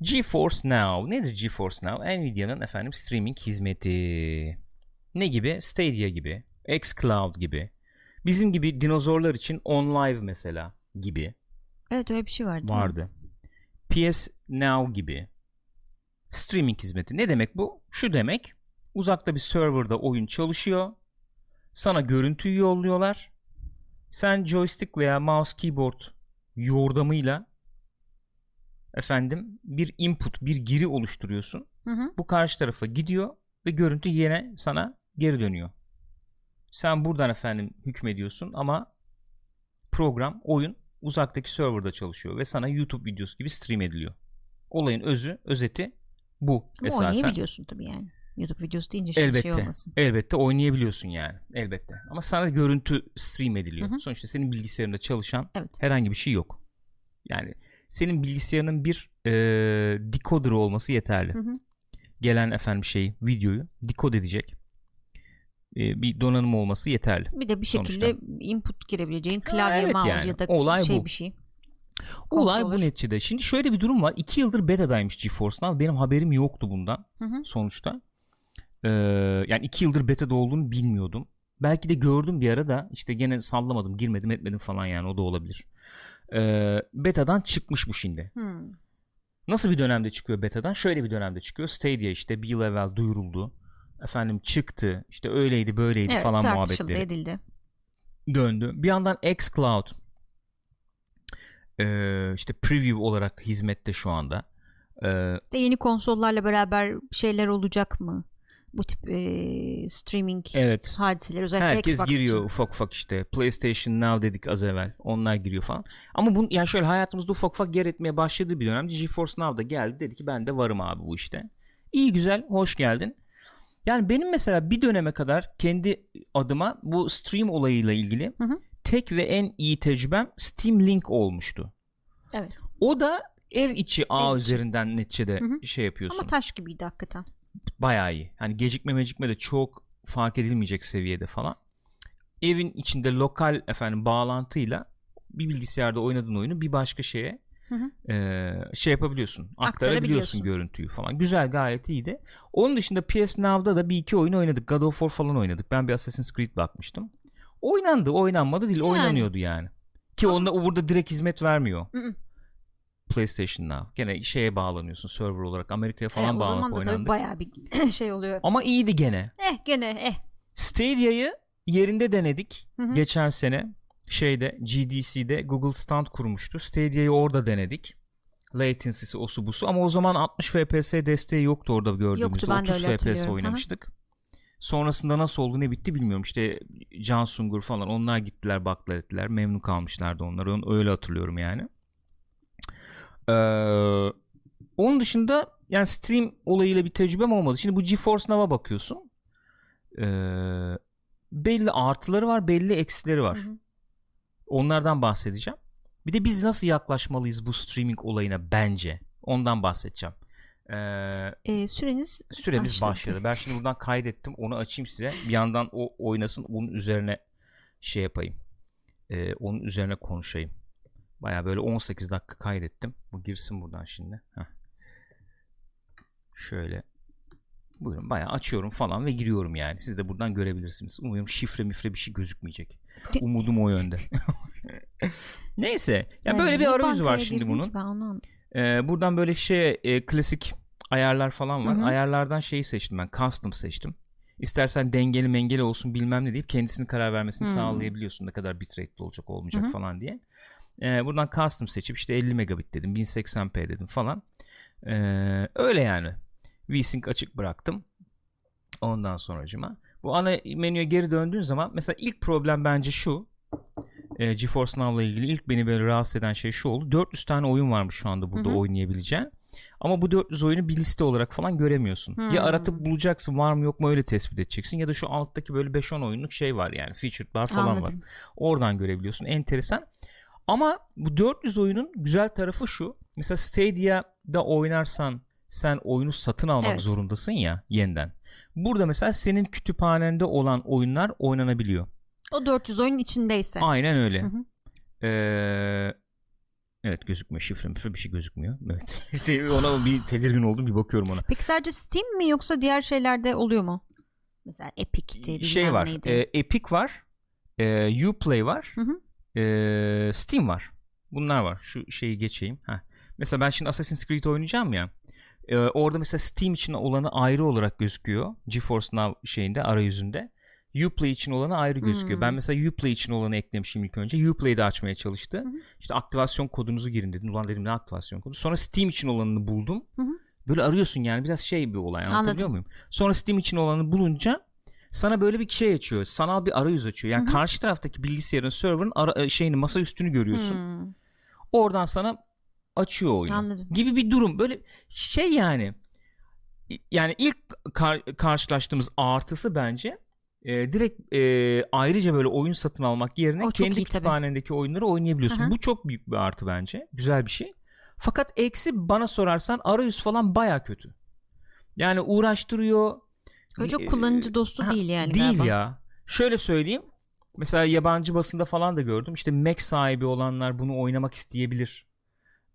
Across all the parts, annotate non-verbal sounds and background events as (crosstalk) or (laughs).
GeForce Now. Nedir GeForce Now? Nvidia'nın efendim streaming hizmeti. Ne gibi? Stadia gibi, xCloud gibi. Bizim gibi dinozorlar için OnLive mesela gibi. Evet öyle bir şey vardı. Vardı. PS Now gibi. Streaming hizmeti. Ne demek bu? Şu demek. Uzakta bir serverda oyun çalışıyor. Sana görüntüyü yolluyorlar. Sen joystick veya mouse keyboard yordamıyla efendim bir input, bir giri oluşturuyorsun. Hı hı. Bu karşı tarafa gidiyor ve görüntü yine sana geri dönüyor. Sen buradan efendim hükmediyorsun ama program, oyun uzaktaki serverda çalışıyor ve sana YouTube videosu gibi stream ediliyor. Olayın özü, özeti bu Ama esasen. oynayabiliyorsun tabii yani. YouTube videosu deyince şey, Elbette. şey olmasın. Elbette oynayabiliyorsun yani. Elbette. Ama sana görüntü stream ediliyor. Hı hı. Sonuçta senin bilgisayarında çalışan Evet. herhangi bir şey yok. Yani senin bilgisayarının bir e, decoder olması yeterli. Hı hı. Gelen efendim şeyi, videoyu decode edecek e, bir donanım olması yeterli. Bir de bir şekilde Sonuçta. input girebileceğin klavye, evet mouse yani. ya da Olay şey bu. bir şey. Olay bu Controller. neticede. Şimdi şöyle bir durum var. 2 yıldır beta'daymış GeForce Now. Benim haberim yoktu bundan Hı hı. sonuçta. Ee, yani 2 yıldır beta'da olduğunu bilmiyordum. Belki de gördüm bir ara da işte gene sallamadım, girmedim, etmedim falan yani o da olabilir. Ee, beta'dan çıkmış bu şimdi. Hmm. Nasıl bir dönemde çıkıyor beta'dan? Şöyle bir dönemde çıkıyor. Stadia işte bir yıl evvel duyuruldu. Efendim çıktı. işte öyleydi böyleydi Evet, falan muhabbetleri edildi. döndü. Bir yandan xCloud ee, işte preview olarak hizmette şu anda. Ee, De yeni konsollarla beraber şeyler olacak mı? Bu tip e, streaming evet. hadiseler özellikle Herkes Xbox giriyor için. ufak ufak işte. PlayStation Now dedik az evvel. Onlar giriyor falan. Ama bu yani şöyle hayatımızda ufak ufak yer etmeye başladığı bir dönemde GeForce Now da geldi. Dedi ki ben de varım abi bu işte. İyi güzel hoş geldin. Yani benim mesela bir döneme kadar kendi adıma bu stream olayıyla ilgili Hı hı. tek ve en iyi tecrübem Steam Link olmuştu. Evet. O da ev içi ağ Ev içi. üzerinden neticede Hı hı. şey yapıyorsun. Ama taş gibiydi hakikaten. Bayağı iyi. Hani gecikme mecikme de çok fark edilmeyecek seviyede falan. Evin içinde lokal efendim bağlantıyla bir bilgisayarda oynadığın oyunu bir başka şeye Hı hı. e, şey yapabiliyorsun. Aktarabiliyorsun Aktarabiliyorsun. görüntüyü falan. Güzel gayet iyiydi. Onun dışında PS Now'da da bir iki oyun oynadık. God of War falan oynadık. Ben bir Assassin's Creed bakmıştım. Oynandı, oynanmadı değil, Yani. oynanıyordu yani. Ki onda burada direkt hizmet vermiyor. Hı hı. PlayStation Now. Gene şeye bağlanıyorsun server olarak Amerika'ya E, falan o bağlanıp zaman da tabii oynandı. bayağı bir (clears throat) şey oluyor. Ama iyiydi gene. Eh gene eh. Stadia'yı yerinde denedik. Hı hı. Geçen sene şeyde GDC'de Google stand kurmuştu. Stadia'yı orada denedik. Latency'si osu busu ama o zaman 60 FPS desteği yoktu orada gördüğümüzde. Yoktu, ben de 30 öyle FPS oynamıştık. Sonrasında nasıl oldu ne bitti bilmiyorum. İşte Can Sungur falan onlar gittiler baklar ettiler. Memnun kalmışlardı onlar. Onu öyle hatırlıyorum yani. Ee, onun dışında yani stream olayıyla bir tecrübem olmadı. Şimdi bu GeForce Now'a bakıyorsun. Ee, belli artıları var, belli eksileri var. Hı hı. Onlardan bahsedeceğim. Bir de biz nasıl yaklaşmalıyız bu streaming olayına bence. Ondan bahsedeceğim. Ee, E, süreniz süremiz Başladı. başladı. Ben şimdi buradan kaydettim. Onu açayım size. Bir yandan o oynasın. Onun üzerine şey yapayım. Ee, onun üzerine konuşayım. Baya böyle 18 dakika kaydettim. Bu girsin buradan şimdi. Heh. Şöyle. Buyurun bayağı açıyorum falan ve giriyorum yani. Siz de buradan görebilirsiniz. Umuyorum şifre mifre bir şey gözükmeyecek. Umudum o yönde. (laughs) Neyse. Ya Yani böyle bir niye arayüzü var şimdi bunun. anlamadım. Ee, buradan böyle şey e, klasik ayarlar falan var. Hı hı. Ayarlardan şeyi seçtim ben. Custom seçtim. İstersen dengeli mengeli olsun bilmem ne deyip kendisini karar vermesini Hı. sağlayabiliyorsun. Ne kadar bitrate'li olacak olmayacak Hı hı. falan diye. Ee, buradan custom seçip işte 50 megabit dedim. 1080p dedim falan. Ee, öyle yani. VSync açık bıraktım. Ondan sonracıma. Bu ana menüye geri döndüğün zaman mesela ilk problem bence şu. E, GeForce Now'la ilgili ilk beni böyle rahatsız eden şey şu oldu. 400 tane oyun varmış şu anda burada Hı hı. oynayabileceğin. Ama bu 400 oyunu bir liste olarak falan göremiyorsun. Hmm. Ya aratıp bulacaksın var mı yok mu öyle tespit edeceksin. Ya da şu alttaki böyle 5-10 oyunluk şey var yani. Featured bar falan var. Anladım. Oradan görebiliyorsun. Enteresan. Ama bu 400 oyunun güzel tarafı şu. Mesela Stadia'da oynarsan sen oyunu satın almak Evet. zorundasın ya yeniden. Burada mesela senin kütüphanende olan oyunlar oynanabiliyor. O 400 oyun içindeyse. Aynen öyle. Hı hı. Ee, Evet gözükmüyor. Şifre müfre bir şey gözükmüyor. Evet. (laughs) ona bir tedirgin oldum bir bakıyorum ona. Peki sadece Steam mi yoksa diğer şeylerde oluyor mu? Mesela Epic'ti Şey var. neydi? E, Epic var. E, Uplay var. Hı hı. E, Steam var. Bunlar var. Şu şeyi geçeyim. Heh. Mesela ben şimdi Assassin's Creed oynayacağım ya. E, orada mesela Steam için olanı ayrı olarak gözüküyor. GeForce Now şeyinde arayüzünde. Uplay için olanı ayrı gözüküyor. Hmm. Ben mesela Uplay için olanı eklemişim ilk önce. Uplay'de açmaya çalıştı. Hı. İşte aktivasyon kodunuzu girin dedim. Ulan dedim ne aktivasyon kodu. Sonra Steam için olanını buldum. Hı. Böyle arıyorsun yani biraz şey bir olay anlatabiliyor Anladım. muyum? Sonra Steam için olanı bulunca sana böyle bir şey açıyor. Sanal bir arayüz açıyor. Yani Hı hı. karşı taraftaki bilgisayarın server'ın ara, e, şeyini masa üstünü görüyorsun. Hmm, Oradan sana açıyor oyunu. Anladım. Gibi bir durum. Böyle şey yani yani ilk kar- karşılaştığımız artısı bence e, direkt e, ayrıca böyle oyun satın almak yerine O kendi tabii. kütüphanendeki oyunları oynayabiliyorsun. Hı hı. Bu çok büyük bir artı bence. Güzel bir şey. Fakat eksi bana sorarsan arayüz falan baya kötü. Yani uğraştırıyor. O çok Ee, kullanıcı dostu ha, değil yani Değil galiba. ya. Şöyle söyleyeyim. Mesela yabancı basında falan da gördüm. İşte Mac sahibi olanlar bunu oynamak isteyebilir.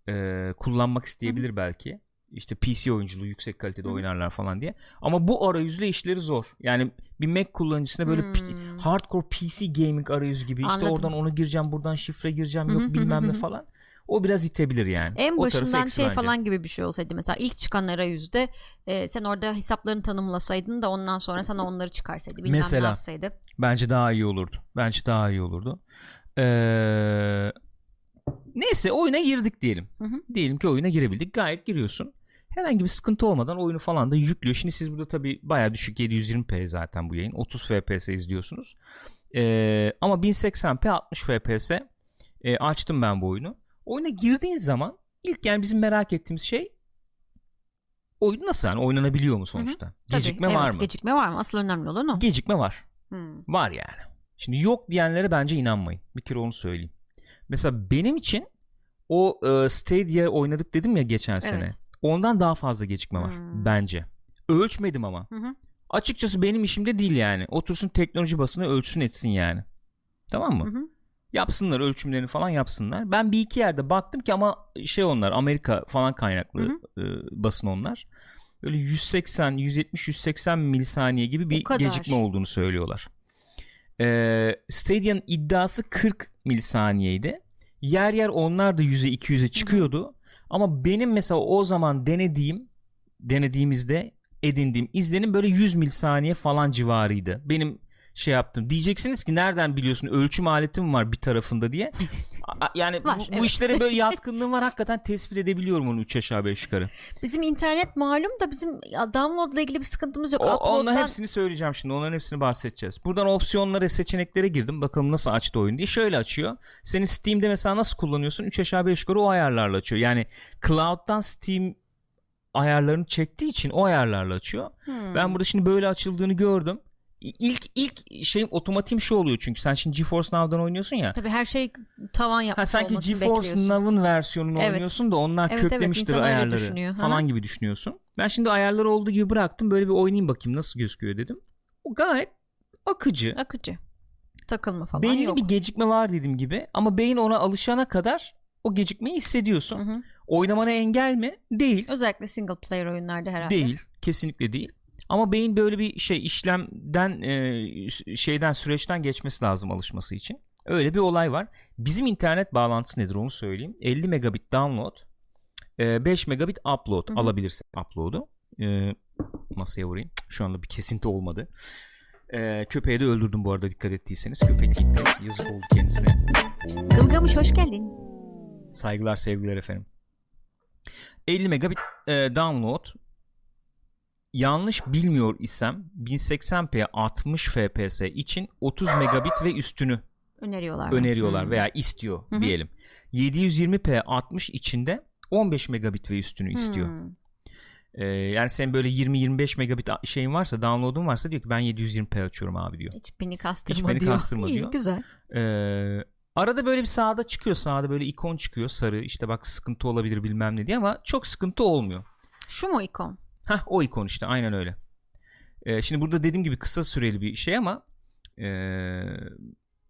Ee, kullanmak isteyebilir belki. İşte PC oyunculuğu yüksek kalitede Hı hı. oynarlar falan diye. Ama bu arayüzle işleri zor. Yani bir Mac kullanıcısına böyle pi- Hmm. hardcore PC gaming arayüzü gibi işte Anladım. oradan onu gireceğim buradan şifre gireceğim yok bilmem ne falan. O biraz itebilir yani. En O başından şey bence. falan gibi bir şey olsaydı mesela ilk çıkan arayüzde e, sen orada hesaplarını tanımlasaydın da ondan sonra sana onları çıkarsaydı bilmem Mesela. ne yapsaydı. Bence daha iyi olurdu. Bence daha iyi olurdu. Ee, neyse oyuna girdik diyelim. Hı hı. Diyelim ki oyuna girebildik. Gayet giriyorsun. Herhangi bir sıkıntı olmadan oyunu falan da yüklüyor. Şimdi siz burada tabii bayağı düşük 720p zaten bu yayın. 30 fps izliyorsunuz. Ee, ama 1080p 60 fps e, açtım ben bu oyunu. Oyuna girdiğin zaman ilk yani bizim merak ettiğimiz şey oyun nasıl yani oynanabiliyor mu sonuçta? Tabii, Gecikme evet, var mı? Gecikme var mı? Asıl önemli olan o. Gecikme var. Hmm. Var yani. Şimdi yok diyenlere bence inanmayın. Bir kere onu söyleyeyim. Mesela benim için o e, Stadia oynadık dedim ya geçen sene. Ondan daha fazla gecikme var Hmm. bence. Ölçmedim ama. Hı hı. Açıkçası benim işimde değil yani. Otursun teknoloji basını ölçsün etsin yani. Tamam mı? Hı hı. Yapsınlar ölçümlerini falan yapsınlar. Ben bir iki yerde baktım ki ama şey onlar Amerika falan kaynaklı e, basın onlar. Böyle 180, 170, 180 milisaniye gibi bir gecikme olduğunu söylüyorlar. Ee, Stadia'nın iddiası 40 milisaniyeydi. Yer yer onlar da 100'e 200'e çıkıyordu. Ama benim mesela o zaman denediğim denediğimizde edindiğim izlenim böyle 100 milisaniye falan civarıydı. Benim şey yaptım. Diyeceksiniz ki nereden biliyorsun ölçüm aletim var bir tarafında diye. (laughs) Yani Var, bu, bu evet. işlere böyle (laughs) yatkınlığım var. Hakikaten tespit edebiliyorum onu 3 aşağı 5 yukarı. Bizim internet malum da bizim ya, downloadla ilgili bir sıkıntımız yok. O, onların Upload'dan- hepsini söyleyeceğim şimdi. Onların hepsini bahsedeceğiz. Buradan opsiyonlara, seçeneklere girdim. Bakalım nasıl açtı oyun diye. Şöyle açıyor. Senin Steam'de mesela nasıl kullanıyorsun? 3 aşağı 5 yukarı o ayarlarla açıyor. Yani cloud'dan Steam ayarlarını çektiği için o ayarlarla açıyor. Hmm. Ben burada şimdi böyle açıldığını gördüm. İlk ilk şeyim otomatiğim şu oluyor çünkü sen şimdi GeForce Now'dan oynuyorsun ya. Tabii her şey tavan Ha yapmış sanki olmasını GeForce. Now'ın versiyonunu Evet. oynuyorsun da onlar Evet, evet, köklemiştir öyle ayarları falan Hı. gibi düşünüyorsun. Ben şimdi ayarları olduğu gibi bıraktım. Böyle bir oynayayım bakayım nasıl gözüküyor dedim. O gayet akıcı. Akıcı. Takılma falan Belli yok. bir gecikme var dediğim gibi ama beyin ona alışana kadar o gecikmeyi hissediyorsun. Hı hı. Oynamana engel mi? Değil. Özellikle single player oyunlarda herhalde. Değil. Kesinlikle değil. Ama beyin böyle bir şey işlemden e, şeyden süreçten geçmesi lazım alışması için. Öyle bir olay var. Bizim internet bağlantısı nedir onu söyleyeyim. 50 megabit download, e, 5 megabit upload Hı hı. alabilirsek upload'u. E, masaya vurayım. Şu anda bir kesinti olmadı. E, köpeği de öldürdüm bu arada dikkat ettiyseniz. Köpek gitti. Yazık oldu kendisine. Gılgamış hoş geldin. Saygılar sevgiler efendim. 50 megabit e, download yanlış bilmiyor isem 1080p 60 fps için 30 megabit ve üstünü Öneriyorlar. öneriyorlar Hmm. veya istiyor Hı hı. diyelim. 720p 60 içinde 15 megabit ve üstünü istiyor. Hmm. E, yani senin böyle 20-25 megabit şeyin varsa download'un varsa diyor ki ben 720p açıyorum abi diyor. Hiç beni kastırma Hiç beni diyor. kastırma İyi, diyor. Güzel. Ee, arada böyle bir sağda çıkıyor sağda böyle ikon çıkıyor sarı işte bak sıkıntı olabilir bilmem ne diye ama çok sıkıntı olmuyor. Şu mu ikon? Hah o ikon işte aynen öyle. Ee, şimdi burada dediğim gibi kısa süreli bir şey ama ee,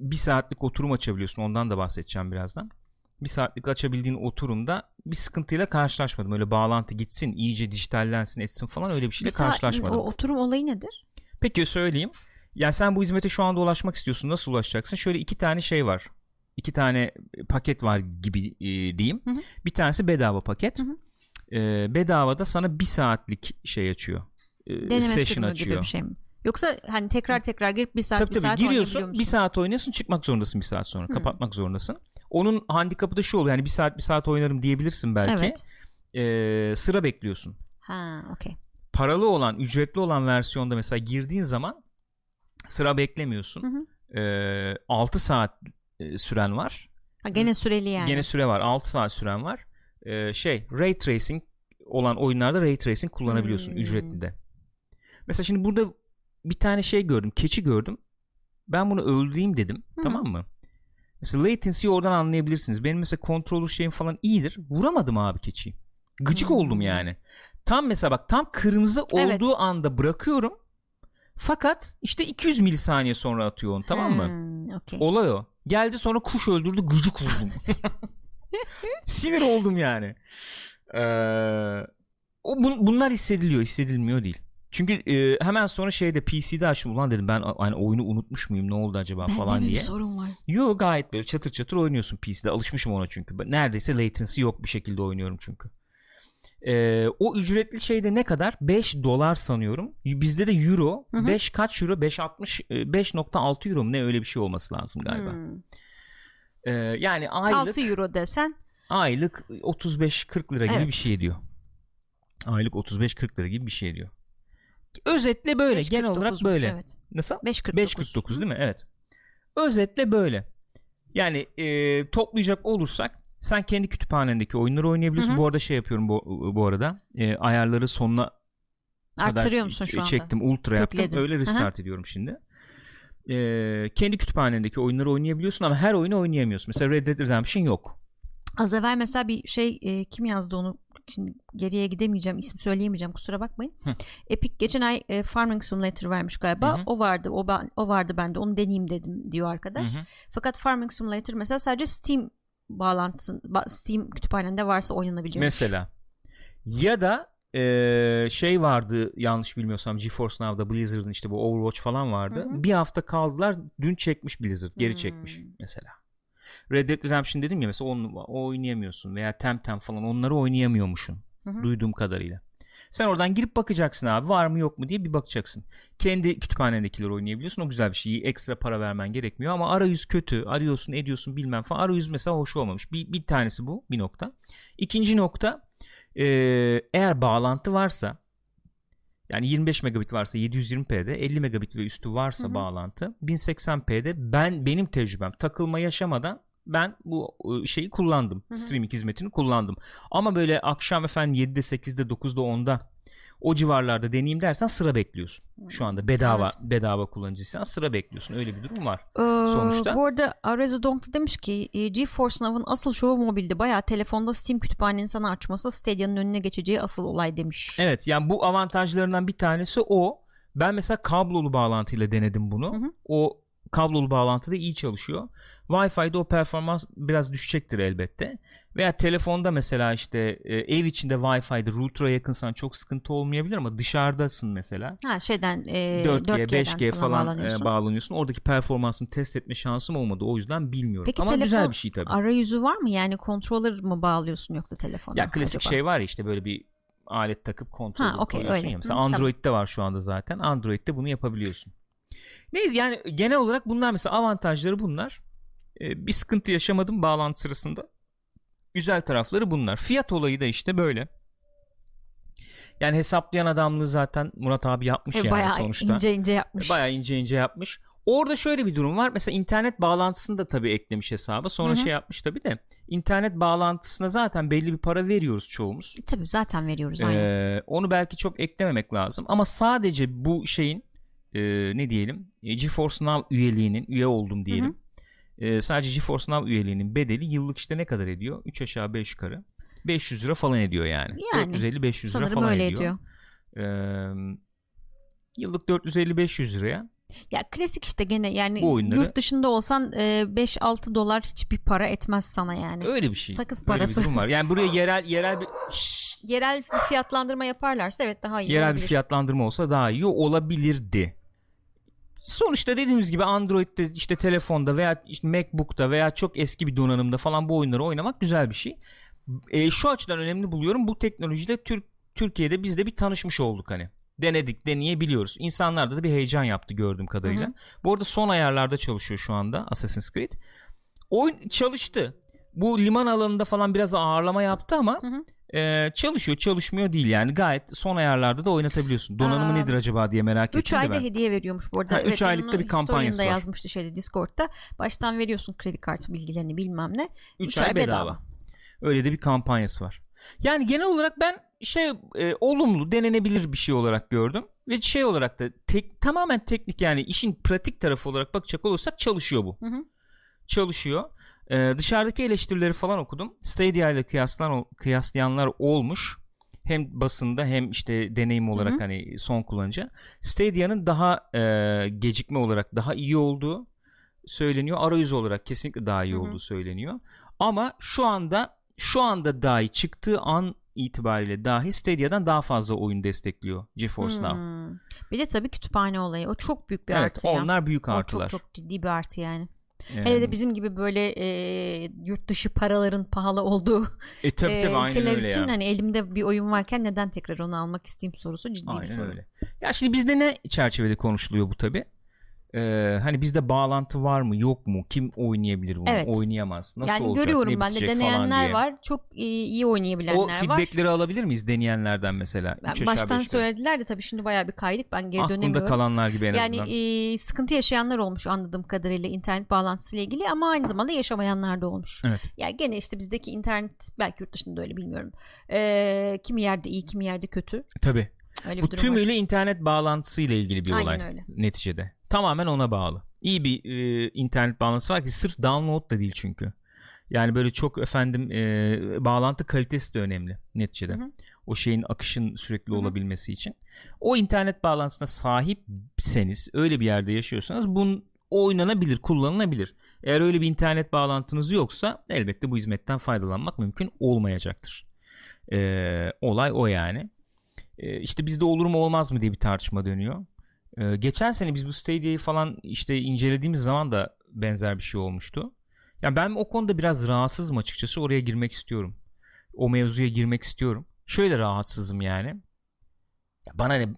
bir saatlik oturum açabiliyorsun ondan da bahsedeceğim birazdan. bir saatlik açabildiğin oturumda bir sıkıntıyla karşılaşmadım. Öyle bağlantı gitsin, iyice dijitallensin, etsin falan öyle bir şeyle Bir saat- karşılaşmadım. O oturum olayı nedir? Peki söyleyeyim. Yani sen bu hizmete şu anda ulaşmak istiyorsun. Nasıl ulaşacaksın? Şöyle iki tane şey var. İki tane paket var gibi e, diyeyim. Hı hı. Bir tanesi bedava paket. Hı hı. E, bedavada sana bir saatlik şey açıyor. E, Deneme session açıyor. gibi bir şey mi? Yoksa hani tekrar tekrar girip bir saat tabii bir tabii saat giriyorsun bir saat oynuyorsun çıkmak zorundasın bir saat sonra Hmm. kapatmak zorundasın. Onun handikapı da şu oluyor yani bir saat bir saat oynarım diyebilirsin belki. Evet. E, sıra bekliyorsun. Ha, okey. Paralı olan ücretli olan versiyonda mesela girdiğin zaman sıra beklemiyorsun. Hı hı. E, 6 saat e, süren var. Ha, gene süreli yani. Gene süre var. 6 saat süren var. Ee, şey ray tracing olan oyunlarda ray tracing kullanabiliyorsun Hmm. ücretli de. Mesela şimdi burada bir tane şey gördüm. Keçi gördüm. Ben bunu öldüreyim dedim. Hı. Tamam mı? Mesela latency'yi oradan anlayabilirsiniz. Benim mesela controller şeyim falan iyidir. Vuramadım abi keçiyi. Gıcık Hmm. oldum yani. Tam mesela bak tam kırmızı Evet. olduğu anda bırakıyorum. Fakat işte 200 milisaniye sonra atıyor onu tamam mı? Hmm, okey. Olay o. Geldi sonra kuş öldürdü gıcık vurdum. (laughs) Sinir oldum yani. Ee, o bun- bunlar hissediliyor hissedilmiyor değil. Çünkü e, hemen sonra şeyde PC'de açtım ulan dedim ben hani oyunu unutmuş muyum ne oldu acaba Bende falan bir diye. sorun var. Yo gayet böyle çatır çatır oynuyorsun PC'de alışmışım ona çünkü. Ben- Neredeyse latency yok bir şekilde oynuyorum çünkü. Ee, o ücretli şeyde ne kadar? 5 dolar sanıyorum. Bizde de euro. Hı hı. 5 kaç euro? 5.60 e, 5.6 euro mu ne öyle bir şey olması lazım galiba. Hmm. Ee, yani aylık 6 euro desen aylık 35-40 lira gibi Evet. bir şey ediyor. Aylık 35-40 lira gibi bir şey ediyor. Özetle böyle. Genel olarak 5.49'muş, böyle. Evet. Nasıl? 5.49. 5.49 değil mi? Evet. Özetle böyle. Yani e, toplayacak olursak sen kendi kütüphanendeki oyunları oynayabiliyorsun. Hı hı. Bu arada şey yapıyorum bu, bu arada. E, ayarları sonuna kadar Arttırıyor musun şu anda? çektim. Ultra yaptım. Kökledin. Öyle restart ediyorum şimdi. E, kendi kütüphanendeki oyunları oynayabiliyorsun ama her oyunu oynayamıyorsun. Mesela Red Dead Redemption yok. Az evvel mesela bir şey e, kim yazdı onu şimdi geriye gidemeyeceğim isim söyleyemeyeceğim kusura bakmayın. Hı. Epic geçen ay e, Farming Simulator vermiş galiba. Hı hı. O vardı o ben o vardı bende onu deneyeyim dedim diyor arkadaş. Hı hı. Fakat Farming Simulator mesela sadece Steam bağlantısı ba- Steam kütüphanende varsa oynanabiliyor. Mesela. Ya da e, şey vardı yanlış bilmiyorsam GeForce Now'da Blizzard'ın işte bu Overwatch falan vardı. Hı hı. Bir hafta kaldılar. Dün çekmiş Blizzard. Geri Hmm. çekmiş mesela. Red Dead Redemption dedim ya mesela onu, o oynayamıyorsun veya Temtem falan onları oynayamıyormuşsun. Hı hı. Duyduğum kadarıyla. Sen oradan girip bakacaksın abi var mı yok mu diye bir bakacaksın. Kendi kütüphanendekileri oynayabiliyorsun. O güzel bir şey. Ekstra para vermen gerekmiyor ama arayüz kötü. Arıyorsun ediyorsun bilmem falan. Arayüz mesela hoş olmamış. Bir, bir tanesi bu bir nokta. İkinci nokta eğer bağlantı varsa yani 25 megabit varsa 720p'de 50 megabit ve üstü varsa Hı hı. bağlantı 1080p'de ben benim tecrübem takılma yaşamadan ben bu şeyi kullandım. Hı hı. Streaming hizmetini kullandım. Ama böyle akşam efendim 7'de 8'de 9'da 10'da o civarlarda deneyeyim dersen sıra bekliyorsun. Şu anda bedava Anladım. bedava kullanıcıysan sıra bekliyorsun. Öyle bir durum var. Ee, sonuçta. Bu arada Areza Donk demiş ki e, GeForce Now'ın asıl şovu mobilde. Bayağı telefonda Steam kütüphanenin sana açması Stadia'nın önüne geçeceği asıl olay demiş. Evet yani bu avantajlarından bir tanesi o. Ben mesela kablolu bağlantıyla denedim bunu. Hı hı. O kablolu bağlantı da iyi çalışıyor. Wi-Fi'de o performans biraz düşecektir elbette. Veya telefonda mesela işte e, ev içinde Wi-Fi'de router'a yakınsan çok sıkıntı olmayabilir ama dışarıdasın mesela. Ha şeyden e, 4G, 4G'den 5G falan bağlanıyorsun. e, bağlanıyorsun. Oradaki performansını test etme şansım olmadı. O yüzden bilmiyorum. Peki ama telefon güzel bir şey tabii. Arayüzü var mı? Yani controller mı bağlıyorsun yoksa telefona? Ya klasik acaba? şey var ya işte böyle bir alet takıp kontrol Ha, koyuyorsun öyle. ya. Mesela Hı, tamam. Android'de var şu anda zaten. Android'de bunu yapabiliyorsun. Neyse yani genel olarak bunlar mesela avantajları bunlar. Ee, bir sıkıntı yaşamadım bağlantı sırasında. Güzel tarafları bunlar. Fiyat olayı da işte böyle. Yani hesaplayan adamlığı zaten Murat abi yapmış E, yani bayağı sonuçta. ince ince yapmış. Bayağı ince ince yapmış. Orada şöyle bir durum var. Mesela internet bağlantısını da tabii eklemiş hesaba. Sonra Hı hı. şey yapmış tabii de. internet bağlantısına zaten belli bir para veriyoruz çoğumuz. E, Tabii zaten veriyoruz aynı. Ee, onu belki çok eklememek lazım. Ama sadece bu şeyin e, ne diyelim e, GeForce Now üyeliğinin üye oldum diyelim. E, sadece GeForce Now üyeliğinin bedeli yıllık işte ne kadar ediyor? 3 aşağı 5 yukarı. 500 lira falan ediyor yani. Yani, 450-500 lira falan öyle ediyor. ediyor. Ee, yıllık 450-500 liraya Ya klasik işte gene yani Bu oyunları- yurt dışında olsan e, 5-6 dolar hiçbir para etmez sana yani. Öyle bir şey. Sakız Öyle parası. bir durum var. Yani buraya (laughs) yerel yerel bir Yerel bir fiyatlandırma yaparlarsa evet daha iyi yerel bir olabilir. fiyatlandırma olsa daha iyi olabilirdi. Sonuçta dediğimiz gibi Android'de işte telefonda veya işte MacBook'ta veya çok eski bir donanımda falan bu oyunları oynamak güzel bir şey. E, şu açıdan önemli buluyorum. Bu teknolojiyle Türk Türkiye'de biz de bir tanışmış olduk hani. Denedik, deneyebiliyoruz. İnsanlarda da bir heyecan yaptı gördüğüm kadarıyla. Hı hı. Bu arada son ayarlarda çalışıyor şu anda Assassin's Creed. Oyun çalıştı. Bu liman alanında falan biraz ağırlama yaptı ama Hı hı. e, çalışıyor çalışmıyor değil yani gayet son ayarlarda da oynatabiliyorsun. Donanımı Aa, nedir acaba diye merak 3 ettim de ayda ben. hediye veriyormuş bu arada. Ha, evet, üç aylıkta bir kampanyası var. yazmıştı şeyde Discord'da. Baştan veriyorsun kredi kartı bilgilerini bilmem ne. 3 Üç ay, ay bedava. bedava. Öyle de bir kampanyası var. Yani genel olarak ben şey e, olumlu denenebilir bir şey olarak gördüm ve şey olarak da tek tamamen teknik yani işin pratik tarafı olarak bakacak olursak çalışıyor bu. Hı hı. Çalışıyor. E, dışarıdaki eleştirileri falan okudum. Stadia ile kıyaslan kıyaslayanlar olmuş. Hem basında hem işte deneyim olarak Hı hı. hani son kullanıcı. Stadia'nın daha e, gecikme olarak daha iyi olduğu söyleniyor. Arayüz olarak kesinlikle daha iyi Hı hı. olduğu söyleniyor. Ama şu anda şu anda dahi çıktığı an itibariyle dahi Stadia'dan daha fazla oyun destekliyor GeForce Now. Hmm. Bir de tabii kütüphane olayı. O çok büyük bir Evet, artı ya. onlar büyük O artılar. çok çok ciddi bir artı yani. Yani- Hele de bizim gibi böyle e, yurt dışı paraların pahalı olduğu e, tabii, e, tabii, aynen ülkeler için ya. hani elimde bir oyun varken neden tekrar onu almak isteyeyim sorusu ciddi bir Aynen soru. öyle. Ya şimdi bizde ne çerçevede konuşuluyor bu tabi? Ee, hani bizde bağlantı var mı yok mu? Kim oynayabilir bunu? Evet. Oynayamaz. Nasıl yani olacak? görüyorum ben de deneyenler var. Çok iyi, iyi oynayabilenler O var. feedbackleri alabilir miyiz deneyenlerden mesela? Ben baştan söylediler de tabii şimdi bayağı bir kaydık. Ben geri Aklımda dönemiyorum. kalanlar gibi en yani azından. e, sıkıntı yaşayanlar olmuş anladığım kadarıyla internet bağlantısıyla ilgili ama aynı zamanda yaşamayanlar da olmuş. Evet. Yani gene işte bizdeki internet belki yurt dışında öyle bilmiyorum. E, kimi yerde iyi kimi yerde kötü. Tabii. Öyle Bu durum var. tümüyle internet bağlantısıyla ilgili bir Aynen olay öyle. neticede. Tamamen ona bağlı. İyi bir e, internet bağlantısı var ki sırf download da değil çünkü. Yani böyle çok efendim e, bağlantı kalitesi de önemli neticede. Hı hı. O şeyin akışın sürekli Hı hı. olabilmesi için. O internet bağlantısına sahipseniz, öyle bir yerde yaşıyorsanız bunun oynanabilir, kullanılabilir. Eğer öyle bir internet bağlantınız yoksa elbette bu hizmetten faydalanmak mümkün olmayacaktır. E, olay o yani. E, işte bizde olur mu olmaz mı diye bir tartışma dönüyor. E, geçen sene biz bu Stadia'yı falan işte incelediğimiz zaman da benzer bir şey olmuştu. Yani ben o konuda biraz rahatsızım açıkçası. Oraya girmek istiyorum. O mevzuya girmek istiyorum. Şöyle rahatsızım yani. Ya bana ne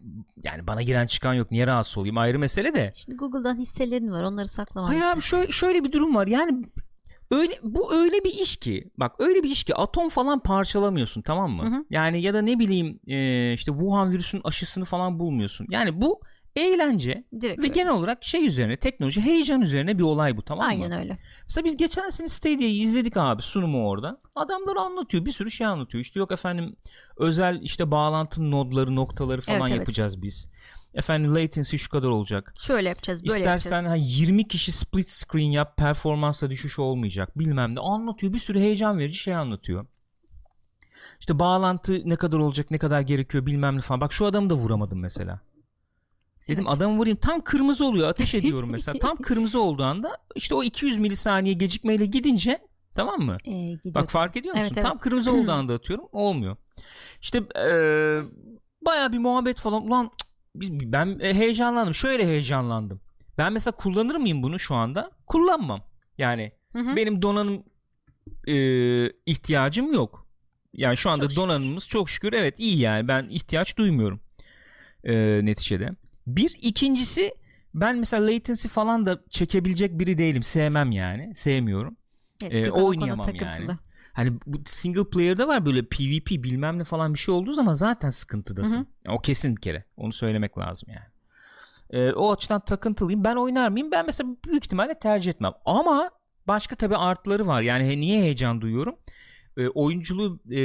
yani bana giren çıkan yok. Niye rahatsız olayım? Ayrı mesele de. Şimdi Google'dan hisselerin var onları saklamak. Hayır abi şöyle, şöyle bir durum var. Yani öyle bu öyle bir iş ki bak öyle bir iş ki atom falan parçalamıyorsun tamam mı? Hı hı. Yani ya da ne bileyim e, işte Wuhan virüsünün aşısını falan bulmuyorsun. Yani bu eğlence Direkt ve öyle. genel olarak şey üzerine teknoloji heyecan üzerine bir olay bu tamam mı? Aynen öyle. Mesela biz geçen sene Stadia'yı izledik abi sunumu orada. Adamlar anlatıyor bir sürü şey anlatıyor. İşte yok efendim özel işte bağlantı nodları noktaları falan Evet, evet. yapacağız biz. Efendim latency şu kadar olacak. Şöyle yapacağız böyle İstersen yapacağız. ha, 20 kişi split screen yap performansla düşüş olmayacak bilmem ne anlatıyor bir sürü heyecan verici şey anlatıyor. İşte bağlantı ne kadar olacak ne kadar gerekiyor bilmem ne falan. Bak şu adamı da vuramadım mesela. Dedim Evet. adamı vurayım tam kırmızı oluyor ateş (laughs) ediyorum mesela. Tam kırmızı olduğu anda işte o 200 milisaniye gecikmeyle gidince tamam mı? Ee, gidiyor. Bak fark ediyor musun? Evet, Tam evet. kırmızı olduğu (clears throat) anda atıyorum olmuyor. İşte eee baya bir muhabbet falan ulan ben e, heyecanlandım şöyle heyecanlandım. Ben mesela kullanır mıyım bunu şu anda? Kullanmam. Yani Hı hı. benim donanım e, ihtiyacım yok. Yani şu anda Çok şükür. donanımımız çok şükür evet iyi yani ben ihtiyaç duymuyorum e, neticede. Bir ikincisi ben mesela latency falan da çekebilecek biri değilim. Sevmem yani. Sevmiyorum. Evet, e, konuda oynayamam yani. Hani bu single player'da var böyle PvP bilmem ne falan bir şey olduğu zaman zaten sıkıntıdasın. Hı hı. O kesin bir kere. Onu söylemek lazım yani. E, o açıdan takıntılıyım. Ben oynar mıyım? Ben mesela büyük ihtimalle tercih etmem. Ama başka tabii artıları var. Yani niye heyecan duyuyorum? E, oyunculuğu e,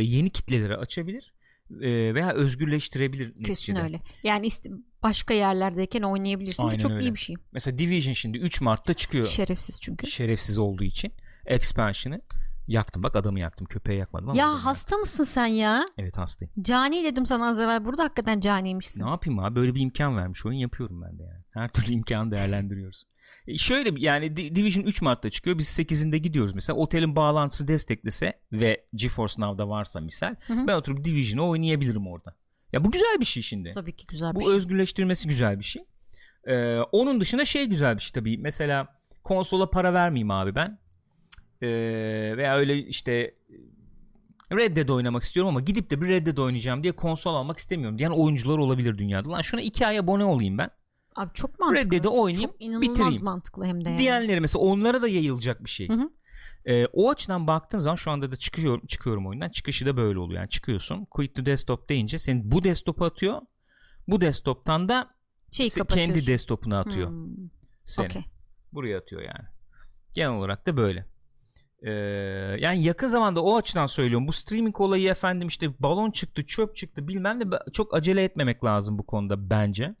yeni kitlelere açabilir e, veya özgürleştirebilir. Kesin neticede. öyle. Yani ist- başka yerlerdeyken oynayabilirsin Aynen ki çok öyle. iyi bir şey. Mesela Division şimdi 3 Mart'ta çıkıyor. Şerefsiz çünkü. Şerefsiz olduğu için expansion'ı. Yaktım bak adamı yaktım. Köpeği yakmadım ama. Ya hasta mısın sen ya? yaktım. Evet hastayım. Cani dedim sana az evvel. Burada hakikaten caniymişsin. Ne yapayım abi böyle bir imkan vermiş oyun yapıyorum ben de yani. Her türlü imkanı değerlendiriyoruz. E şöyle yani Di- Division 3 Mart'ta çıkıyor biz 8'inde gidiyoruz mesela otelin bağlantısı desteklese ve GeForce Now'da varsa misal Hı hı. ben oturup Division'ı oynayabilirim orada. Ya bu güzel bir şey şimdi. Tabii ki güzel bir Bu şey. özgürleştirmesi güzel bir şey. Ee, onun dışında şey güzel bir şey tabii. Mesela konsola para vermeyeyim abi ben. Ee, veya öyle işte Red Dead oynamak istiyorum ama gidip de bir Red Dead oynayacağım diye konsol almak istemiyorum diyen oyuncular olabilir dünyada. Lan şuna iki ay abone olayım ben. Abi çok mantıklı. Red Dead'i oynayayım, Çok inanılmaz bitireyim. mantıklı hem de yani. Diyenleri mesela onlara da yayılacak bir şey. Hı hı. Ee, o açıdan baktığım zaman şu anda da çıkıyorum, çıkıyorum oyundan. Çıkışı da böyle oluyor. Yani çıkıyorsun quit to desktop deyince seni bu desktop'a atıyor. Bu desktop'tan da kapatıyorsun. kendi desktop'una atıyor. Hmm, seni. okey. Buraya atıyor yani. Genel olarak da böyle. Ee, yani yakın zamanda o açıdan söylüyorum. Bu streaming olayı efendim işte balon çıktı, çöp çıktı bilmem de çok acele etmemek lazım bu konuda bence.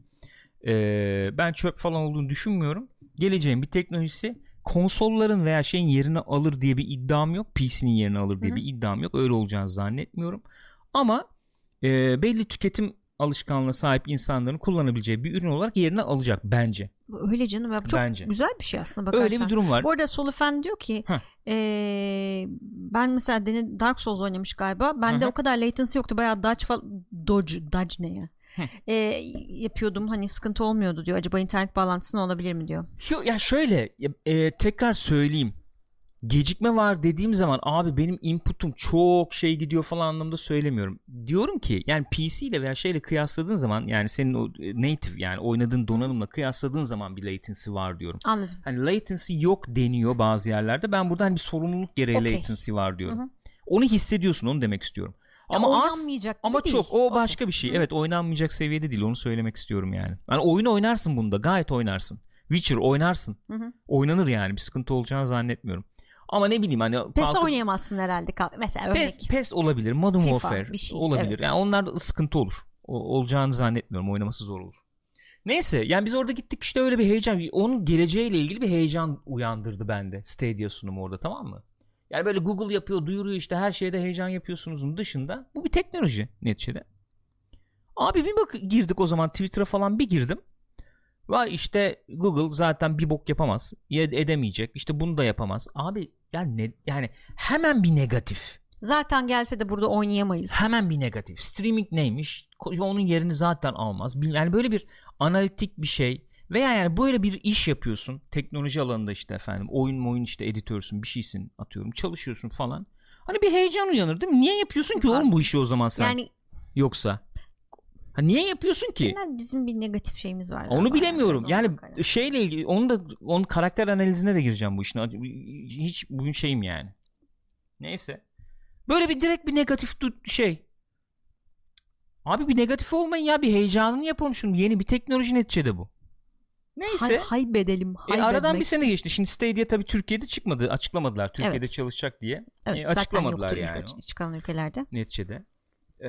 Ee, ben çöp falan olduğunu düşünmüyorum. Geleceğin bir teknolojisi konsolların veya şeyin yerini alır diye bir iddiam yok. PC'nin yerini alır diye Hı hı. bir iddiam yok. Öyle olacağını zannetmiyorum. Ama e, belli tüketim alışkanlığına sahip insanların kullanabileceği bir ürün olarak yerini alacak bence. Öyle canım. ya, Çok Bence. güzel bir şey aslında bakarsan. Öyle bir durum var. Bu arada Solufen diyor ki Heh. eee, ben mesela Dark Souls oynamış galiba. Bende Hı hı. o kadar latency yoktu. Bayağı dodge dodge, dodge ne ya? Eee, yapıyordum hani sıkıntı olmuyordu diyor. Acaba internet bağlantısı ne olabilir mi diyor. Yo, ya şöyle e, tekrar söyleyeyim. Gecikme var dediğim zaman abi benim input'um çok şey gidiyor falan anlamda söylemiyorum. Diyorum ki yani PC ile veya şeyle kıyasladığın zaman yani senin o e, native yani oynadığın donanımla kıyasladığın zaman bir latency var diyorum. Anladım. Hani latency yok deniyor bazı yerlerde. Ben burada hani bir sorumluluk gereği Okey. latency var diyorum. Hı hı. Onu hissediyorsun onu demek istiyorum. Ama Ya az ama değil. çok o başka bir şey. Evet oynanmayacak seviyede değil onu söylemek istiyorum yani. Hani oyun oynarsın bunda gayet oynarsın. Witcher oynarsın. Hı hı. Oynanır yani bir sıkıntı olacağını zannetmiyorum. Ama ne bileyim hani PES kalkıp- oynayamazsın herhalde. Mesela örnek. PES, PES olabilir. Modern FIFA, Warfare bir şey, olabilir. evet. Yani onlarda sıkıntı olur. O, olacağını zannetmiyorum. Oynaması zor olur. Neyse yani biz orada gittik işte öyle bir heyecan. Onun geleceğiyle ilgili bir heyecan uyandırdı bende. Stadia sunumu orada tamam mı? Yani böyle Google yapıyor, duyuruyor işte her şeyde heyecan yapıyorsunuzun dışında. Bu bir teknoloji neticede. Abi bir bak girdik o zaman Twitter'a falan bir girdim. Vay işte Google zaten bir bok yapamaz. Ya edemeyecek. İşte bunu da yapamaz. Abi yani ne yani hemen bir negatif. Zaten gelse de burada oynayamayız. Hemen bir negatif. Streaming neymiş? Onun yerini zaten almaz. Yani böyle bir analitik bir şey veya yani böyle bir iş yapıyorsun teknoloji alanında işte efendim oyun oyun işte editörsün bir şeysin atıyorum çalışıyorsun falan. Hani bir heyecan uyanır değil mi? Niye yapıyorsun ki oğlum bu işi o zaman sen? Yani Yoksa. Ha niye yapıyorsun ki? genel bizim bir negatif şeyimiz var. Onu bilemiyorum. Yani kaynaklı. şeyle ilgili onu da onun karakter analizine de gireceğim bu işin. Hiç bugün şeyim yani. Neyse. Böyle bir direkt bir negatif şey. Abi bir negatif olmayın ya bir heyecanını yapalım şunu. Yeni bir teknoloji neticede bu. Neyse. Hay, haybedelim. E, haybetmek. aradan bir sene geçti. Şimdi Stadia tabii Türkiye'de çıkmadı. Açıklamadılar. Türkiye'de Evet. çalışacak diye. Evet, E, zaten açıklamadılar yoktur yani. çıkan ülkelerde. neticede. Ee,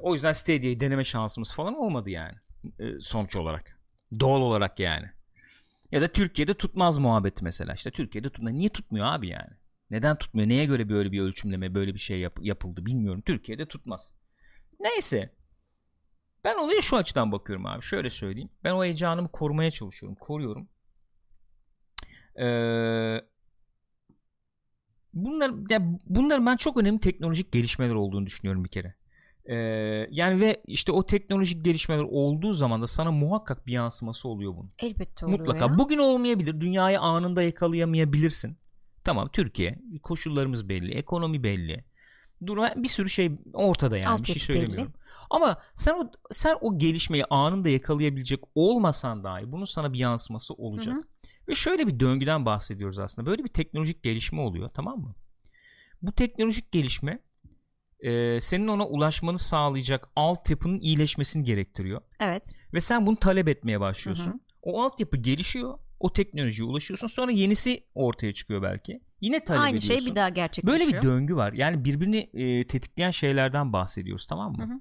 o yüzden Stadia'yı deneme şansımız falan olmadı yani. Ee, sonuç olarak. Doğal olarak yani. Ya da Türkiye'de tutmaz muhabbeti mesela. İşte Türkiye'de tutma. Niye tutmuyor abi yani? Neden tutmuyor? Neye göre böyle bir ölçümleme, böyle bir şey yap- yapıldı bilmiyorum. Türkiye'de tutmaz. Neyse. Ben olaya şu açıdan bakıyorum abi. Şöyle söyleyeyim. Ben o heyecanımı korumaya çalışıyorum. Koruyorum. Ee, bunlar ya bunların ben çok önemli teknolojik gelişmeler olduğunu düşünüyorum bir kere. Ee, yani ve işte o teknolojik gelişmeler olduğu zaman da sana muhakkak bir yansıması oluyor bunun. Elbette oluyor Mutlaka. ya. Bugün olmayabilir. Dünyayı anında yakalayamayabilirsin. Tamam Türkiye. Koşullarımız belli. Ekonomi belli. Durum bir sürü şey ortada yani. bir Altyapı şey söylemiyorum. Ama sen o sen o gelişmeyi anında yakalayabilecek olmasan dahi bunun sana bir yansıması olacak. Hı hı. Ve şöyle bir döngüden bahsediyoruz aslında. Böyle bir teknolojik gelişme oluyor tamam mı? Bu teknolojik gelişme e, senin ona ulaşmanı sağlayacak altyapının iyileşmesini gerektiriyor. Evet. Ve sen bunu talep etmeye başlıyorsun. Hı hı. O altyapı gelişiyor. O teknolojiye ulaşıyorsun. Sonra yenisi ortaya çıkıyor belki. Yine talep Aynı ediyorsun. şey bir daha gerçekleşiyor. Böyle bir döngü var. Yani birbirini e, tetikleyen şeylerden bahsediyoruz tamam mı? Hı hı.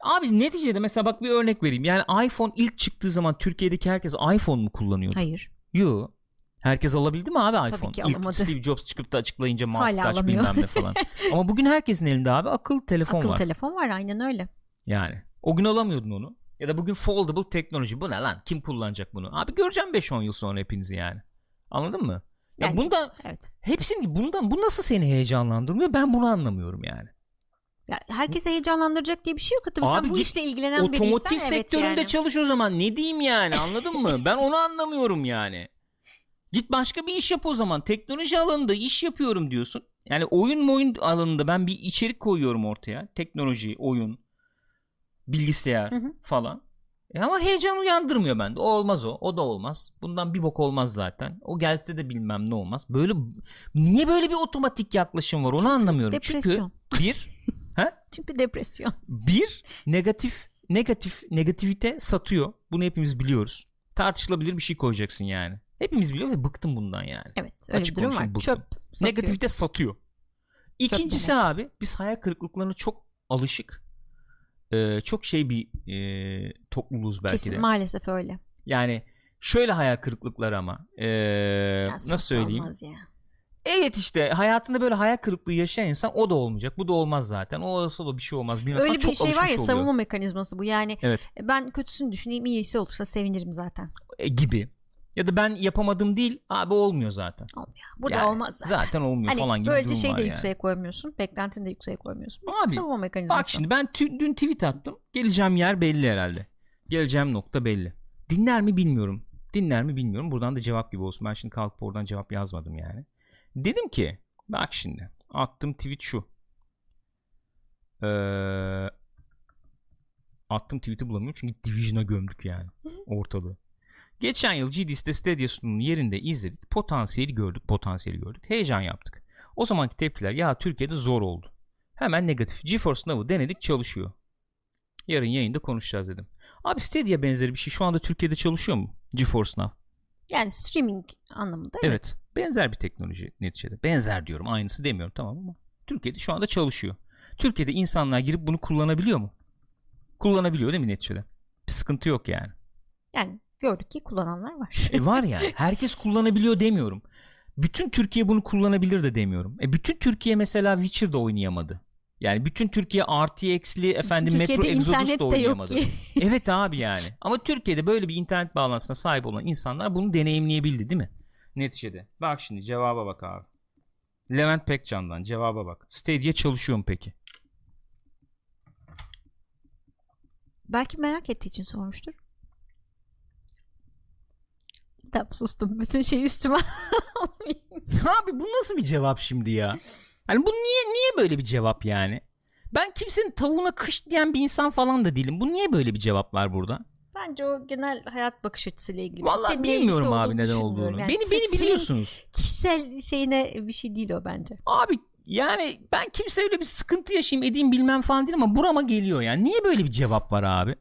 Abi neticede mesela bak bir örnek vereyim. Yani iPhone ilk çıktığı zaman Türkiye'deki herkes iPhone mu kullanıyordu? Hayır. Yok. Herkes alabildi mi abi iPhone? ki İlk alamadı. Steve Jobs çıkıp da açıklayınca multitouch bilmem ne falan. (laughs) Ama bugün herkesin elinde abi akıllı telefon Akıllı var. telefon var aynen öyle. Yani o gün alamıyordun onu. Ya da bugün foldable teknoloji. Bu ne lan? Kim kullanacak bunu? Abi göreceğim 5-10 yıl sonra hepinizi yani. Anladın mı? Ya Yani- bundan Evet. hepsini bundan bu nasıl seni heyecanlandırmıyor? Ben bunu anlamıyorum yani. Ya herkese heyecanlandıracak diye bir şey yok. Tabii Abi sen bu işle ilgilenen biriysen Otomotiv evet sektöründe yani. çalış o zaman. Ne diyeyim yani? Anladın mı? Ben onu anlamıyorum yani. Git başka bir iş yap o zaman. Teknoloji alanında iş yapıyorum diyorsun. Yani oyun oyun alanında ben bir içerik koyuyorum ortaya. Teknoloji, oyun, bilgisayar Hı hı. falan. E ama heyecan uyandırmıyor bende. O olmaz o. O da olmaz. Bundan bir bok olmaz zaten. O gelse de bilmem ne olmaz. Böyle niye böyle bir otomatik yaklaşım var onu anlamıyorum. Depresyon. Çünkü bir (laughs) Çünkü depresyon. bir negatif negatif negativite satıyor. Bunu hepimiz biliyoruz. Tartışılabilir bir şey koyacaksın yani. Hepimiz biliyoruz ve bıktım bundan yani. Evet öyle Açık bir durum var. bıktım. Çöp satıyor. Negativite satıyor. İkincisi demek. abi biz hayal kırıklıklarına çok alışık. Ee, çok şey bir e, topluluğuz belki Kesin de. maalesef öyle. Yani şöyle hayal kırıklıkları ama ee, Ya, nasıl söyleyeyim? olmaz ya. Evet işte hayatında böyle hayal kırıklığı yaşayan insan o da olmayacak. Bu da olmaz zaten. O olsa da bir şey olmaz. Bilmem Öyle bir Çok şey var ya oluyor. savunma mekanizması bu. Yani Evet. ben kötüsünü düşüneyim iyisi olursa sevinirim zaten. e, gibi. Ya da ben yapamadım değil abi olmuyor zaten. Olmuyor. Burada Yani olmaz zaten. olmuyor Hani falan gibi bir böylece durum şeyi var de yani. yükseğe koymuyorsun. Beklentini de yükseğe koymuyorsun. Abi, savunma mekanizması. Bak şimdi ben tü- dün tweet attım. Geleceğim yer belli herhalde. Geleceğim nokta belli. Dinler mi bilmiyorum. Dinler mi bilmiyorum. Buradan da cevap gibi olsun. Ben şimdi kalkıp oradan cevap yazmadım yani. Dedim ki bak şimdi attım tweet şu. Ee, attım tweet'i bulamıyorum çünkü Division'a gömdük yani ortalığı. Geçen yıl GDS'de Stadia sunumunun yerinde izledik. Potansiyeli gördük. Potansiyeli gördük. Heyecan yaptık. O zamanki tepkiler ya Türkiye'de zor oldu. Hemen negatif. GeForce Now'ı denedik çalışıyor. Yarın yayında konuşacağız dedim. Abi Stadia benzeri bir şey şu anda Türkiye'de çalışıyor mu? GeForce Now. Yani streaming anlamında Evet. evet. Benzer bir teknoloji neticede. Benzer diyorum. Aynısı demiyorum tamam ama Türkiye'de şu anda çalışıyor. Türkiye'de insanlar girip bunu kullanabiliyor mu? Kullanabiliyor değil mi neticede? Bir sıkıntı yok yani. Yani gördük ki kullananlar var. E var yani. Herkes kullanabiliyor demiyorum. Bütün Türkiye bunu kullanabilir de demiyorum. E bütün Türkiye mesela Witcher'da oynayamadı. Yani bütün Türkiye RTX'li efendim Metro Exodus da oynayamadı. (laughs) evet abi yani. Ama Türkiye'de böyle bir internet bağlantısına sahip olan insanlar bunu deneyimleyebildi değil mi? Neticede. Bak şimdi cevaba bak abi. Levent Pekcan'dan cevaba bak. Stadia çalışıyor mu peki? Belki merak ettiği için sormuştur. Tamam sustum. Bütün şey üstüme (laughs) Abi bu nasıl bir cevap şimdi ya? Hani bu niye niye böyle bir cevap yani? Ben kimsenin tavuğuna kış diyen bir insan falan da değilim. Bu niye böyle bir cevap var burada? Bence o genel hayat bakış açısıyla ilgili. Vallahi bilmiyorum abi neden olduğunu. Yani beni se- beni biliyorsunuz. Kişisel şeyine bir şey değil o bence. Abi yani ben kimse öyle bir sıkıntı yaşayayım edeyim bilmem falan değil ama burama geliyor yani. Niye böyle bir cevap var abi?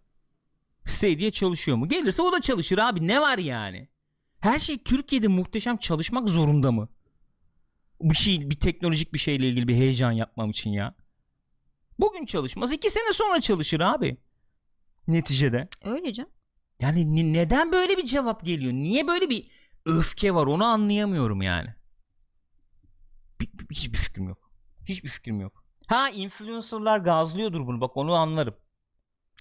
Stadia çalışıyor mu? Gelirse o da çalışır abi. Ne var yani? Her şey Türkiye'de muhteşem çalışmak zorunda mı? Bir şey, bir teknolojik bir şeyle ilgili bir heyecan yapmam için ya. Bugün çalışmaz. iki sene sonra çalışır abi. Neticede. Öyle canım. Yani ne- neden böyle bir cevap geliyor? Niye böyle bir öfke var onu anlayamıyorum yani. Bir- bir- hiçbir fikrim yok. Hiçbir fikrim yok. Ha influencerlar gazlıyordur bunu bak onu anlarım.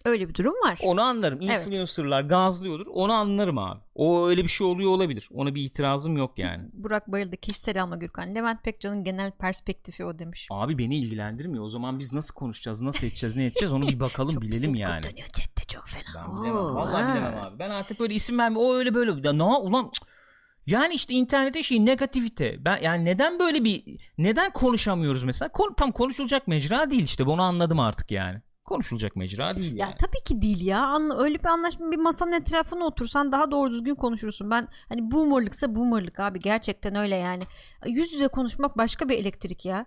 Öyle bir durum var. Onu anlarım. Evet. Influencerlar gazlıyordur. Onu anlarım abi. O öyle bir şey oluyor olabilir. Ona bir itirazım yok yani. (laughs) Burak Bayıldı kişisel alma Gürkan. Levent Pekcan'ın genel perspektifi o demiş. Abi beni ilgilendirmiyor. O zaman biz nasıl konuşacağız, nasıl edeceğiz, ne edeceğiz onu bir bakalım (laughs) Çok bilelim yani. dönüyor chatte çok fena. Ben bilemem. Oo, Vallahi ha. bilemem abi. Ben artık böyle isim verme. O öyle böyle. Ya ne ulan yani işte internete şey negativite. Ben yani neden böyle bir neden konuşamıyoruz mesela? Kon- tam konuşulacak mecra değil işte. Bunu anladım artık yani. Konuşulacak mecra değil Ya yani. tabii ki değil ya. Anla- Öyle bir anlaşma bir masanın etrafına otursan daha doğru düzgün konuşursun. Ben hani boomerlıksa boomerlık abi gerçekten öyle yani. Yüz yüze konuşmak başka bir elektrik ya.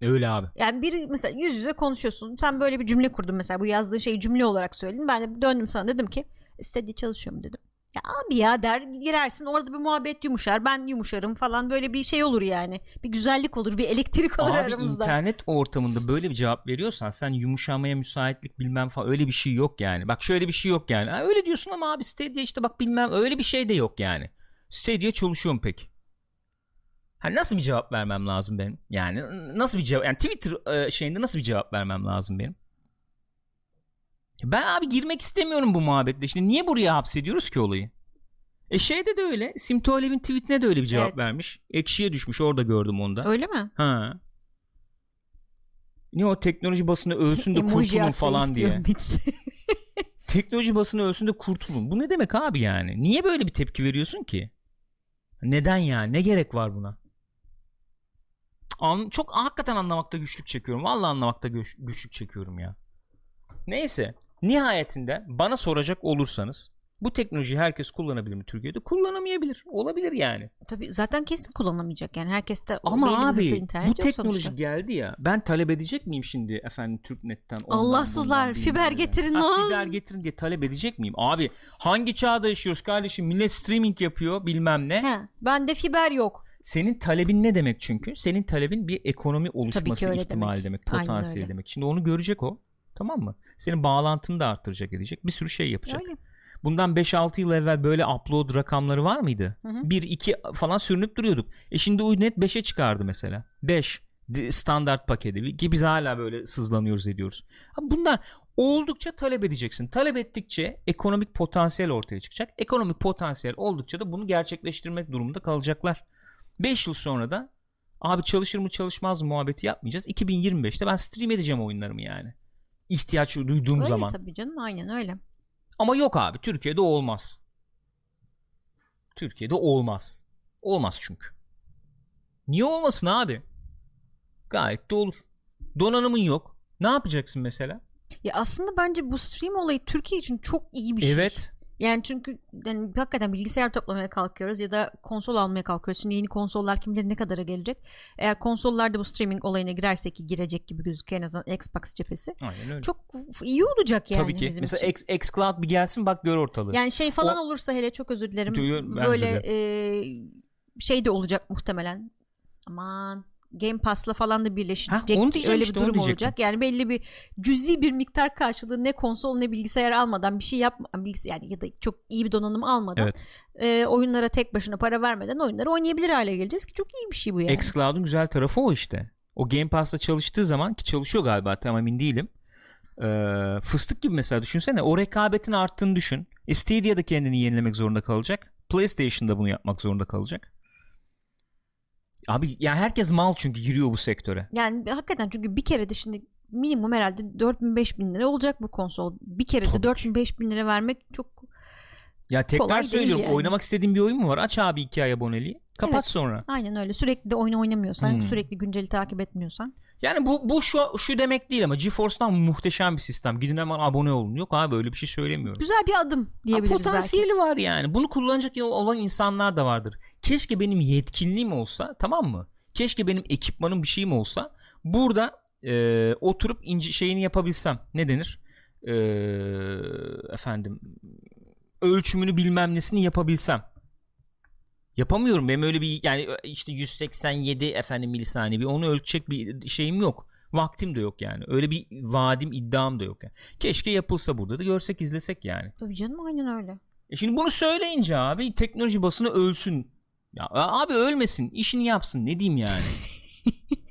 Öyle abi. Yani biri mesela yüz yüze konuşuyorsun. Sen böyle bir cümle kurdun mesela bu yazdığın şeyi cümle olarak söyledin. Ben de döndüm sana dedim ki istediği çalışıyor mu dedim. Ya abi ya der girersin orada bir muhabbet yumuşar ben yumuşarım falan böyle bir şey olur yani. Bir güzellik olur bir elektrik olur Abi aramızda. internet ortamında böyle bir cevap veriyorsan sen yumuşamaya müsaitlik bilmem falan öyle bir şey yok yani. Bak şöyle bir şey yok yani. Ha, öyle diyorsun ama abi Stadia işte bak bilmem öyle bir şey de yok yani. Stadia çalışıyor mu peki? Ha nasıl bir cevap vermem lazım benim? Yani nasıl bir cevap yani Twitter e, şeyinde nasıl bir cevap vermem lazım benim? Ben abi girmek istemiyorum bu muhabbetle. Şimdi niye buraya hapsediyoruz ki olayı? E şeyde de öyle. Simtolev'in tweetine de öyle bir cevap Evet. vermiş. Ekşiye düşmüş. Orada gördüm onda. Öyle mi? Ha. Ne o teknoloji basını ölsün de (laughs) kurtulun falan diye. (laughs) Teknoloji basını ölsün de kurtulun. Bu ne demek abi yani? Niye böyle bir tepki veriyorsun ki? Neden yani? Ne gerek var buna? An çok hakikaten anlamakta güçlük çekiyorum. Vallahi anlamakta güç- güçlük çekiyorum ya. Neyse. Nihayetinde bana soracak olursanız bu teknolojiyi herkes kullanabilir mi Türkiye'de? Kullanamayabilir. Olabilir yani. Tabii zaten kesin kullanamayacak yani. Herkes de Ama abi internet bu teknoloji sonuçta. geldi ya. Ben talep edecek miyim şimdi efendim Türknet'ten? ondan, Allahsızlar, bundan, fiber ne. getirin Ha, lan. Fiber getirin diye talep edecek miyim? Abi hangi çağda yaşıyoruz kardeşim? Millet streaming yapıyor bilmem ne. He, bende fiber yok. Senin talebin ne demek çünkü? Senin talebin bir ekonomi oluşması ihtimali demek. demek. Öyle. demek. Şimdi onu görecek o. Tamam mı? Senin bağlantını da arttıracak edecek. Bir sürü şey yapacak. Öyle. Bundan 5-6 yıl evvel böyle upload rakamları var mıydı? Hı hı. 1-2 falan sürünüp duruyorduk. E şimdi Uynet 5'e çıkardı mesela. 5 di- standart paketi ki biz hala böyle sızlanıyoruz ediyoruz. Bunlar oldukça talep edeceksin. Talep ettikçe ekonomik potansiyel ortaya çıkacak. Ekonomik potansiyel oldukça da bunu gerçekleştirmek durumunda kalacaklar. 5 yıl sonra da abi çalışır mı çalışmaz mı muhabbeti yapmayacağız. 2025'te ben stream edeceğim oyunlarımı yani. İhtiyaç duyduğum Öyle zaman. tabii canım aynen öyle. Ama yok abi Türkiye'de olmaz. Türkiye'de olmaz. Olmaz çünkü. Niye olmasın abi? Gayet de olur. Donanımın yok. Ne yapacaksın mesela? Ya aslında bence bu stream olayı Türkiye için çok iyi bir şey. Evet. Yani çünkü yani hakikaten bilgisayar toplamaya kalkıyoruz ya da konsol almaya kalkıyoruz. Şimdi yeni konsollar kim bilir ne kadara gelecek. Eğer konsollarda bu streaming olayına girerse ki girecek gibi gözüküyor en azından Xbox cephesi. Aynen öyle. Çok iyi olacak yani Tabii ki. bizim Mesela için. X, xCloud bir gelsin bak gör ortalığı. Yani şey falan O- olursa hele çok özür dilerim. Duyuyor- böyle e, şey de olacak muhtemelen. Aman Game Pass'la falan da birleşecek. Ha, onu öyle işte, bir durum olacak. Yani belli bir cüzi bir miktar karşılığı ne konsol ne bilgisayar almadan bir şey yapma bilgisayar yani ya da çok iyi bir donanım almadan Evet. e, oyunlara tek başına para vermeden oyunları oynayabilir hale geleceğiz ki çok iyi bir şey bu yani. xCloud'un güzel tarafı o işte. O Game Pass'ta çalıştığı zaman ki çalışıyor galiba tam emin değilim. Ee, fıstık gibi mesela düşünsene o rekabetin arttığını düşün. E, Stadia da kendini yenilemek zorunda kalacak. PlayStation'da bunu yapmak zorunda kalacak. Abi yani herkes mal çünkü giriyor bu sektöre. Yani hakikaten çünkü bir kere de şimdi minimum herhalde 4000-5000 lira olacak bu konsol. Bir kere Tabii de 4000-5000 lira vermek çok Ya tekrar Kolay söylüyorum yani. oynamak istediğin bir oyun mu var? Aç abi iki ay aboneliği. Kapat Evet. sonra. aynen öyle. Sürekli de oyun oynamıyorsan, Hmm. sürekli günceli takip etmiyorsan. Yani bu bu şu şu demek değil ama GeForce'dan muhteşem bir sistem. Gidin hemen abone olun. Yok abi öyle bir şey söylemiyorum. Güzel bir adım Ha, diyebiliriz belki. potansiyeli var yani. Bunu kullanacak olan insanlar da vardır. Keşke benim yetkinliğim olsa tamam mı? Keşke benim ekipmanım bir şeyim olsa. Burada e, oturup ince şeyini yapabilsem. Ne denir? E, efendim ölçümünü bilmem nesini yapabilsem. Yapamıyorum. Benim öyle bir yani işte 187 efendim milisaniye bir onu ölçecek bir şeyim yok. Vaktim de yok yani. Öyle bir vadim iddiam da yok yani. Keşke yapılsa burada da görsek izlesek yani. Tabii canım aynen öyle. E şimdi bunu söyleyince abi teknoloji basını ölsün. Ya abi ölmesin, işini yapsın. Ne diyeyim yani? (laughs)